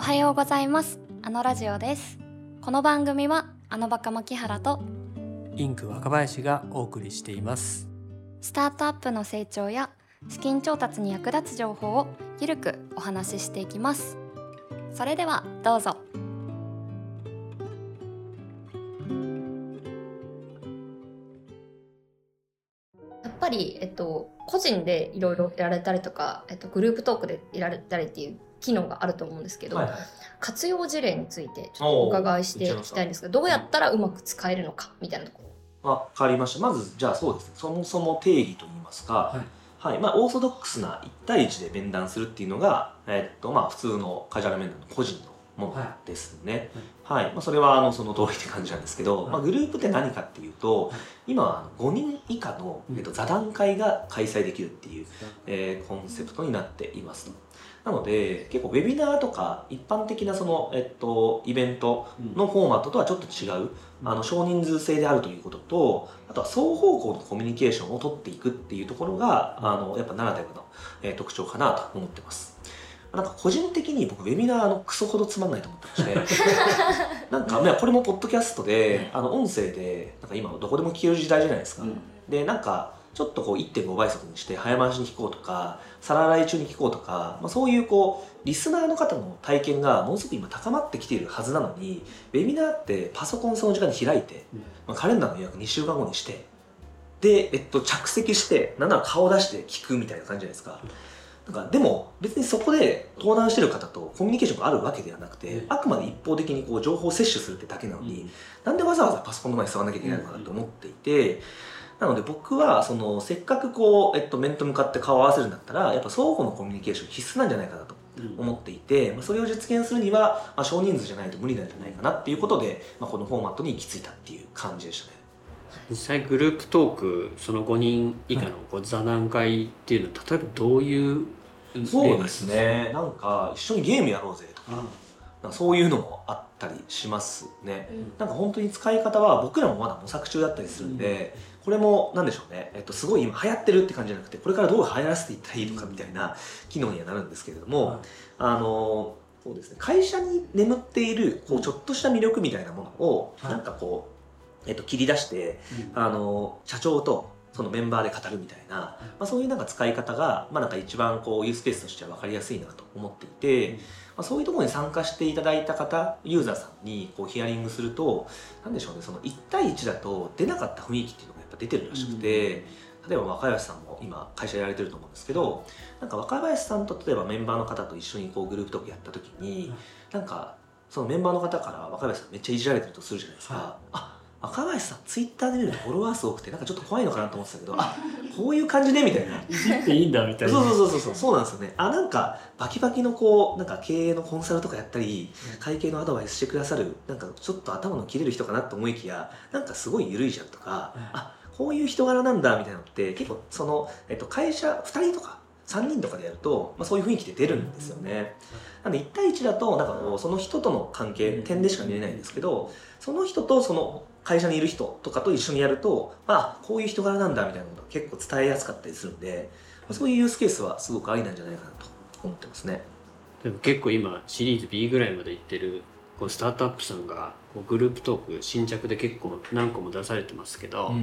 おはようございます。あのラジオです。この番組はあのバカ牧原とインク若林がお送りしています。スタートアップの成長や資金調達に役立つ情報をゆるくお話ししていきます。それではどうぞ。やっぱり、えっと、個人でいろいろやられたりとか、えっと、グループトークでやられたりっていう機能があると思うんですけど、はいはい活用事例についてちょっとお伺いしていきたいんですけどどうやったらうまく使えるのかみたいなところわかりました。まず、じゃあそうですね。そもそも定義といいますか、はい。まあ、オーソドックスな1対1で面談するっていうのが、えっと、まあ、普通のカジュアル面談の個人のものですね。はい。まあ、それは、あの、その通りって感じなんですけど、はいまあ、グループって何かっていうと、はい今はあの5人以下の、えっと、座談会が開催できるっていう、えーコンセプトになっていますと。なので、結構ウェビナーとか一般的なその、えっと、イベントのフォーマットとはちょっと違う、あの少人数制であるということとあとは双方向のコミュニケーションを取っていくっていうところがあのやっぱナラティブの、えー特徴かなと思ってます。なんか個人的に僕ウェビナーのクソほどつまんないと思ってまして なんかいやこれもポッドキャストであの音声でなんか今どこでも聞ける時代じゃないですか、でなんかちょっとこう1.5倍速にして早回しに聞こうとか皿洗い中に聞こうとか、まあ、そういうこうリスナーの方の体験がものすごく今高まってきているはずなのにウェビナーってパソコンその時間に開いて、まあ、カレンダーの予約2週間後にしてで、えっと、着席してなんなら顔出して聞くみたいな感じじゃないですか。なんかでも別にそこで登壇してる方とコミュニケーションがあるわけではなくて、うん。あくまで一方的にこう情報を摂取するってだけなのに、なんでわざわざパソコンの前に座らなきゃいけないのかなと思っていて、なので僕はそのせっかくこう、えっと、面と向かって顔を合わせるんだったらやっぱ双方のコミュニケーション必須なんじゃないかなと思っていて、まあ、それを実現するには、まあ、少人数じゃないと無理なんじゃないかなっていうことで、まあ、このフォーマットに行き着いたっていう感じでしたね。実際グループトークその5人以下のこう座談会っていうのは例えばどういうそうですね。なんか一緒にゲームやろうぜとかかそういうのもあったりしますね。なんか本当に使い方は僕らもまだ模索中だったりするんで、これもなんでしょうね、えっと、すごい今流行ってるって感じじゃなくてこれからどう流行らせていったらいいのかみたいな機能にはなるんですけれども、あのそうですね。会社に眠っているこうちょっとした魅力みたいなものをはい。なんかこう、えっと、切り出してあの社長とそのメンバーで語るみたいな、まあ、そういうなんか使い方が、まあ、なんか一番こうユースケースとしては分かりやすいなと思っていて、うん。まあ、そういうところに参加していただいた方ユーザーさんにこうヒアリングするとなんでしょうね。その1対1だと出なかった雰囲気っていうのぱ出てるらしくて。例えば若林さんも今会社やられてると思うんですけどなんか若林さんと例えばメンバーの方と一緒にこうグループトークやった時に、なんかそのメンバーの方から若林さんめっちゃいじられてるとするじゃないですか、はあ若林さんツイッターで見るとフォロワー数多くてなんかちょっと怖いのかなと思ってたけどあこういう感じねみたいな。いじっていいんだみたいな。そうそうそうそうそう。そうなんですよね。あなんかバキバキのこうなんか経営のコンサルとかやったり会計のアドバイスしてくださるなんかちょっと頭の切れる人かなと思いきやなんかすごい緩いじゃんとか、うん。あこういう人柄なんだみたいなのって結構その、えっと、会社2人とか3人とかでやると、まあ、そういう雰囲気で出るんですよね。なんで1対1だとなんかこうその人との関係点でしか見れないんですけどその人とその会社にいる人とかと一緒にやると、まあ、こういう人柄なんだみたいなことが結構伝えやすかったりするんで、まあそういうユースケースはすごくありなんじゃないかなと思ってますね。でも結構今シリーズ B ぐらいまでいってるこうスタートアップさんがこうグループトーク新着で結構何個も出されてますけど、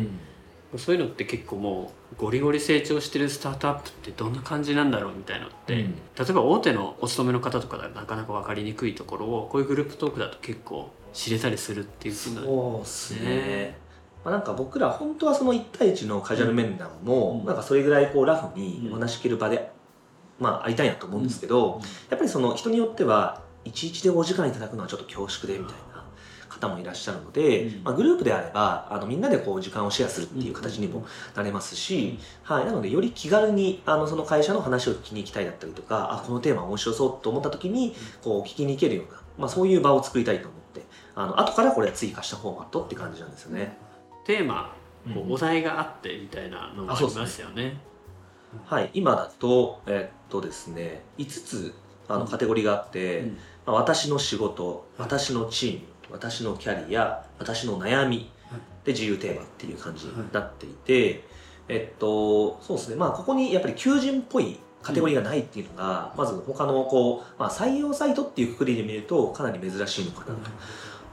そういうのって結構もうゴリゴリ成長してるスタートアップってどんな感じなんだろうみたいなのって、うん。例えば大手のお勤めの方とかではなかなか分かりにくいところをこういうグループトークだと結構知れたりするっていうふうなそうですね。ね。まあ、なんか僕ら本当はその1対1のカジュアル面談も、うん。なんかそれぐらいこうラフにお話し聞ける場で、まあありたいなと思うんですけど、やっぱりその人によっては11でお時間いただくのはちょっと恐縮でみたいな方もいらっしゃるので、うん。まあ、グループであればあのみんなでこう時間をシェアするっていう形にもなれますし、はい、なのでより気軽にあのその会社の話を聞きに行きたいだったりとかあこのテーマ面白そうと思った時にこう聞きに行けるような、まあ、そういう場を作りたいと思ってあの後からこれ追加したフォーマットって感じなんですよね。テーマこうん。うお題があってみたいなのもありますよね。はい、今だと、えっとですね、5つあのカテゴリーがあって、うん。まあ、私の仕事、はい私のチーム、私のキャリア、私の悩みはい。で自由テーマっていう感じになっていて、えっと、そうですね、まあここにやっぱり求人っぽいカテゴリーがないっていうのが、まず他のこう、まあ、採用サイトっていうくくりで見るとかなり珍しいのかなと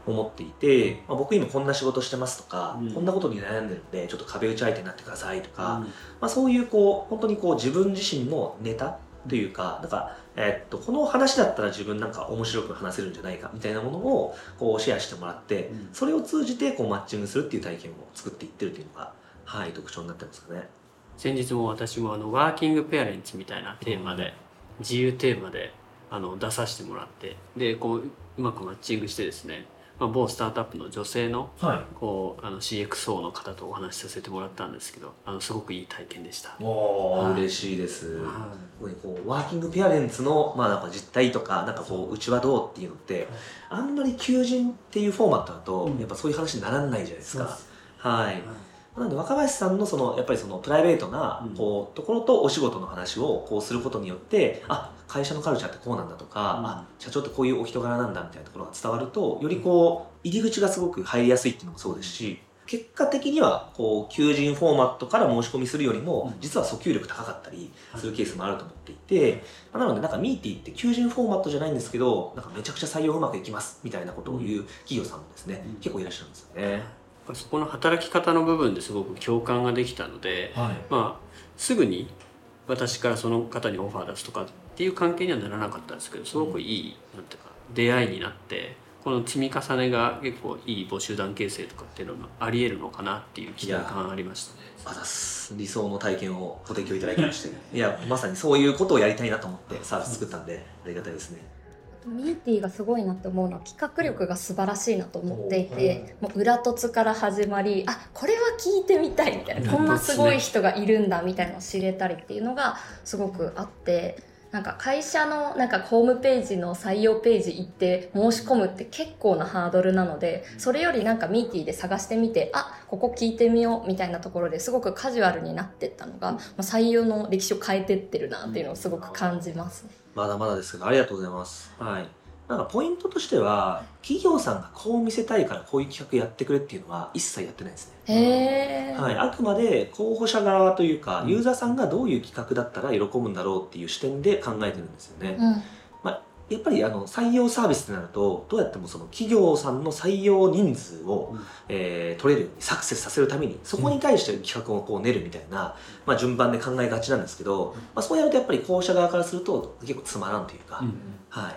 思っていて、まあ、僕今こんな仕事してますとか、うん。こんなことに悩んでるんでちょっと壁打ち相手になってくださいとか、うん。まあ、そういうこう本当にこう自分自身のネタというかなんか、えっとこの話だったら自分なんか面白く話せるんじゃないかみたいなものをこうシェアしてもらって、うんそれを通じてこうマッチングするっていう体験を作っていってるっていうのが、はい、特徴になってますかね。先日も私もあのワーキングペアレンツみたいなテーマで自由テーマであの出させてもらってでこううまくマッチングしてですね、まあ、某スタートアップの女性のはこうあの CXO の方とお話しさせてもらったんですけどあのすごくいい体験でした。い、おはい。ー嬉しいです。こうい。うこうワーキングペアレンツの、まあ、なんか実態とかなんかこうう。ちはどうっていうのってあんまり求人っていうフォーマットだと、うん。やっぱそういう話にならないじゃないですか。そうはい、なので若林さんのそのやっぱりそのプライベートなうん。こうところとお仕事の話をこうすることによってあ会社のカルチャーってこうなんだとか、うん。あ社長ってこういうお人柄なんだみたいなところが伝わるとよりこう入り口がすごく入りやすいっていうのもそうですし結果的にはこう求人フォーマットから申し込みするよりもうん。実は訴求力高かったりするケースもあると思っていて、まあなのでなんかミーティーって求人フォーマットじゃないんですけどなんかめちゃくちゃ採用うまくいきますみたいなことを言う企業さんもですね、うん。結構いらっしゃるんですよね。そこの働き方の部分ですごく共感ができたので、はい。まあすぐに私からその方にオファー出すとかっていう関係にはならなかったんですけどすごくいい、なんていうか出会いになってこの積み重ねが結構いい募集団形成とかっていうのがありえるのかなっていう期待感ありましたね。あざっす理想の体験をご提供いただきまして。いやまさにそういうことをやりたいなと思ってサービス作ったんでありがたいですねミーティーがすごいなって思うのは企画力が素晴らしいなと思っていて、もう裏凸から始まりあこれは聞いてみたいみたいなこんなすごい人がいるんだみたいなのを知れたりっていうのがすごくあってなんか会社のなんかホームページの採用ページ行って申し込むって結構なハードルなのでそれよりなんかミーティーで探してみてあここ聞いてみようみたいなところですごくカジュアルになってったのが、まあ、採用の歴史を変えてってるなっていうのをすごく感じます。まだまだですけどありがとうございますはいなんかポイントとしては企業さんがこう見せたいからこういう企画やってくれっていうのは一切やってないですね。はい、あくまで候補者側というか、うん。ユーザーさんがどういう企画だったら喜ぶんだろうっていう視点で考えてるんですよね。うん。やっぱりあの採用サービスってなるとどうやってもその企業さんの採用人数を、うん。えー取れるようにサクセスさせるためにそこに対して企画をこう練るみたいな、まあ、順番で考えがちなんですけど、まあ、そうやるとやっぱり候補者側からすると結構つまらんというか、うん。はい、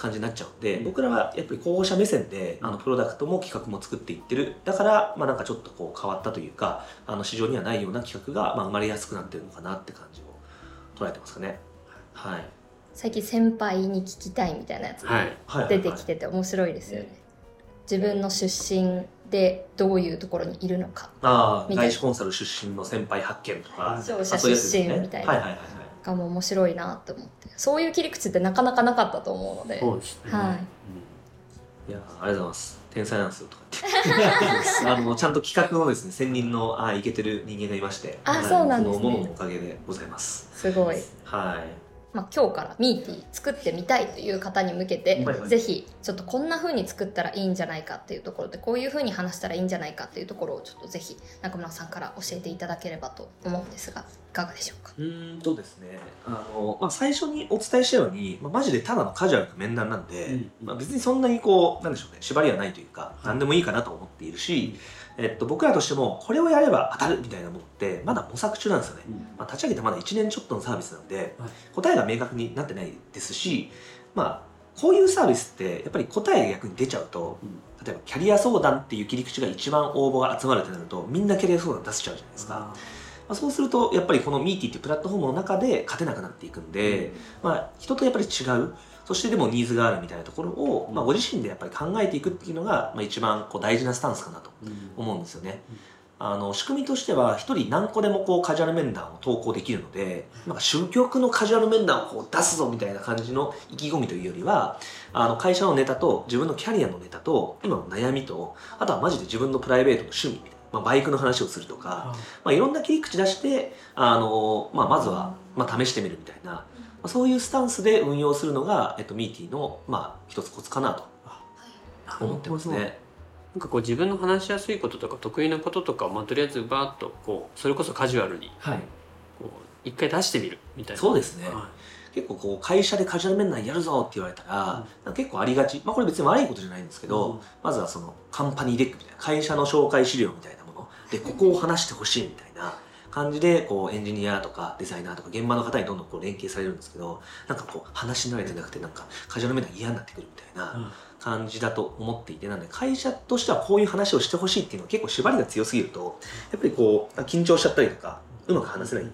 感じになっちゃうんで、うん。僕らはやっぱり候補者目線であのプロダクトも企画も作っていってる。だから、まあ、なんかちょっとこう変わったというかあの市場にはないような企画が、まあ、生まれやすくなってるのかなって感じを捉えてますかね。はい、最近先輩に聞きたいみたいなやつが出てきてて面白いですよね。自分の出身でどういうところにいるのか。ああ外資コンサル出身の先輩発見とか商社出身みたいな。はいはいはいはいがもう面白いなって思って。そういう切り口ってなかなかなかったと思うので。そうですね、はい。いやありがとうございます。天才なんですよとかって。あのちゃんと企画のですね専任のあイケてる人間がいまして。あはい。そうなんですね。そのもののおかげでございます。すごい、はい。まあ、今日からミーティー作ってみたいという方に向けて、はいはい。ぜひちょっとこんな風に作ったらいいんじゃないかっていうところでこういう風に話したらいいんじゃないかっていうところをちょっとぜひ中村さんから教えていただければと思うんですが。いかがでしょうか？うーんとですねあの、まあ、最初にお伝えしたように、まあ、マジでただのカジュアルな面談なんで、うん。まあ、別にそんなにこうなんでしょうね縛りはないというか何でもいいかなと思っているし、えっと、僕らとしてもこれをやれば当たるみたいなものってまだ模索中なんですよね、まあ、立ち上げてまだ1年ちょっとのサービスなんで、はい。答えが明確になってないですしまあこういうサービスってやっぱり答えが逆に出ちゃうと例えばキャリア相談っていう切り口が一番応募が集まるってなるとみんなキャリア相談出せちゃうじゃないですか、まあ、そうするとやっぱりこのミーティーっていうプラットフォームの中で勝てなくなっていくんで、まあ、人とやっぱり違うそしてでもニーズがあるみたいなところを、まあ、ご自身でやっぱり考えていくっていうのが、まあ、一番こう大事なスタンスかなと思うんですよね。あの仕組みとしては一人何個でもこうカジュアル面談を投稿できるのでなんか究極のカジュアル面談をこう出すぞみたいな感じの意気込みというよりはあの会社のネタと自分のキャリアのネタと今の悩みとあとはマジで自分のプライベートの趣味みたいな、まあ、バイクの話をするとか、まあ、いろんな切り口出してあの、まあ、まずは、まあ、試してみるみたいな、まあ、そういうスタンスで運用するのが、えっと、ミーティーの、まあ、一つコツかなと思ってますね。なんかこう自分の話しやすいこととか得意なこととかを、まあ、とりあえずバーッとこうそれこそカジュアルにはい。こう一回出してみるみたいな。そうですね、は結構こう会社でカジュアル面談やるぞって言われたら、なんか結構ありがち、まあ、これ別に悪いことじゃないんですけど、うん。まずはそのカンパニーデックみたいな会社の紹介資料みたいなもの。でここを話してほしいみたいな感じでこうエンジニアとかデザイナーとか現場の方にどんどんこう連携されるんですけどなんかこう話し慣れてなくてなんかカジュアル面談嫌になってくるみたいな感じだと思っていてなんで会社としてはこういう話をしてほしいっていうのは結構縛りが強すぎるとやっぱりこう緊張しちゃったりとかうまく話せない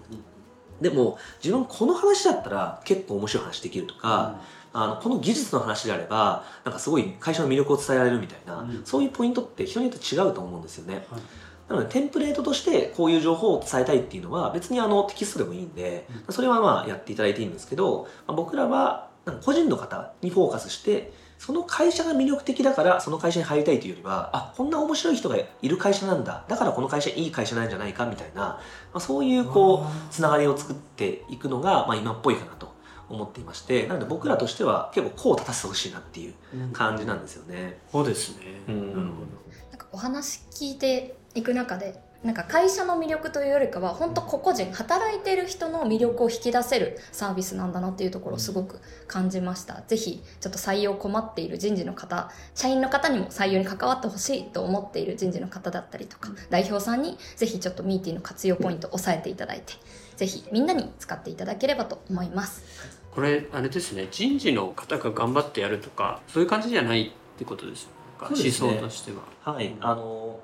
でも自分この話だったら結構面白い話できるとか、あのこの技術の話であればなんかすごい会社の魅力を伝えられるみたいな、うん。そういうポイントって人によって違うと思うんですよね。はい。なのでテンプレートとしてこういう情報を伝えたいっていうのは別にあのテキストでもいいんで、それはまあやっていただいていいんですけど、まあ僕らはなんか個人の方にフォーカスしてその会社が魅力的だからその会社に入りたいというよりはあこんな面白い人がいる会社なんだ。だからこの会社いい会社なんじゃないかみたいな、まあ、そういうこうつながりを作っていくのが、まあ、今っぽいかなと思っていましてなので僕らとしては結構こう立たせてほしいなっていううん。感じなんですよね。そうですね、うん。なるほど。なんかお話聞いていく中でなんか会社の魅力というよりかは本当個々人働いてる人の魅力を引き出せるサービスなんだなっていうところをすごく感じました、ぜひちょっと採用困っている人事の方社員の方にも採用に関わってほしいと思っている人事の方だったりとか代表さんにぜひちょっとミーティーの活用ポイントを押さえていただいてぜひみんなに使っていただければと思います。これあれですね人事の方が頑張ってやるとかそういう感じじゃないってことですか？思そうですね。想としては。はい、あの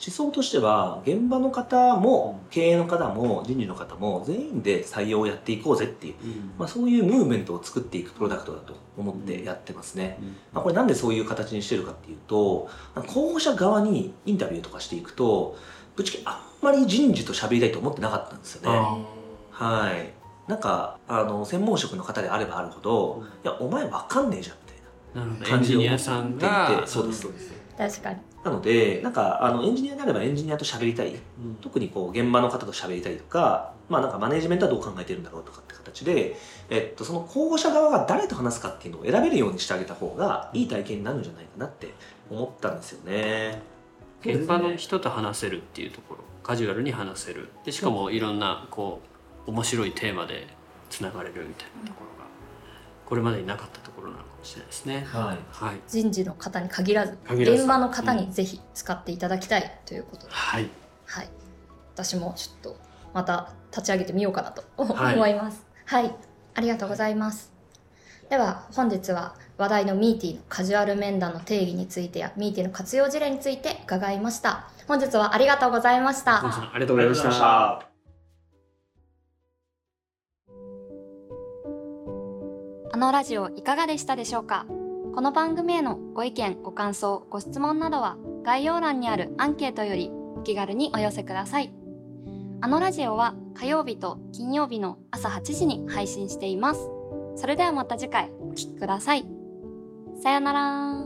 思想としては現場の方も経営の方も人事の方も全員で採用をやっていこうぜっていう、まあ、そういうムーブメントを作っていくプロダクトだと思ってやってますね、まあ、これなんでそういう形にしてるかっていうと候補者側にインタビューとかしていくとぶっちゃけあんまり人事と喋りたいと思ってなかったんですよね。あはい。なんかあの専門職の方であればあるほど、いやお前わかんねえじゃんみたいな。感じでンジニア思っていてさんがそうですそうです。確かになのでなんかあのエンジニアであればエンジニアと喋りたい。特にこう現場の方と喋りたいとか,、まあ、なんかマネジメントはどう考えてるんだろうとかって形で、えっと、その候補者側が誰と話すかっていうのを選べるようにしてあげた方がいい体験になるんじゃないかなって思ったんですよね。現場の人と話せるっていうところ。カジュアルに話せる。でしかもいろんなこう面白いテーマでつながれるみたいなところ。がこれまでになかったところなのかもしれないですね。はいはい、人事の方に限らず限らず現場の方にぜひ使っていただきたいということで、はい、はい、私もちょっとまた立ち上げてみようかなとはい思います。はい、ありがとうございます。では本日は話題のミーティーのカジュアル面談の定義についてやミーティーの活用事例について伺いました。本日はありがとうございました。本さんありがとうございました。あのラジオいかがでしたでしょうか？この番組へのご意見、ご感想、ご質問などは概要欄にあるアンケートよりお気軽にお寄せください。あのラジオは火曜日と金曜日の朝8時に配信しています。それではまた次回お聴きください。さよなら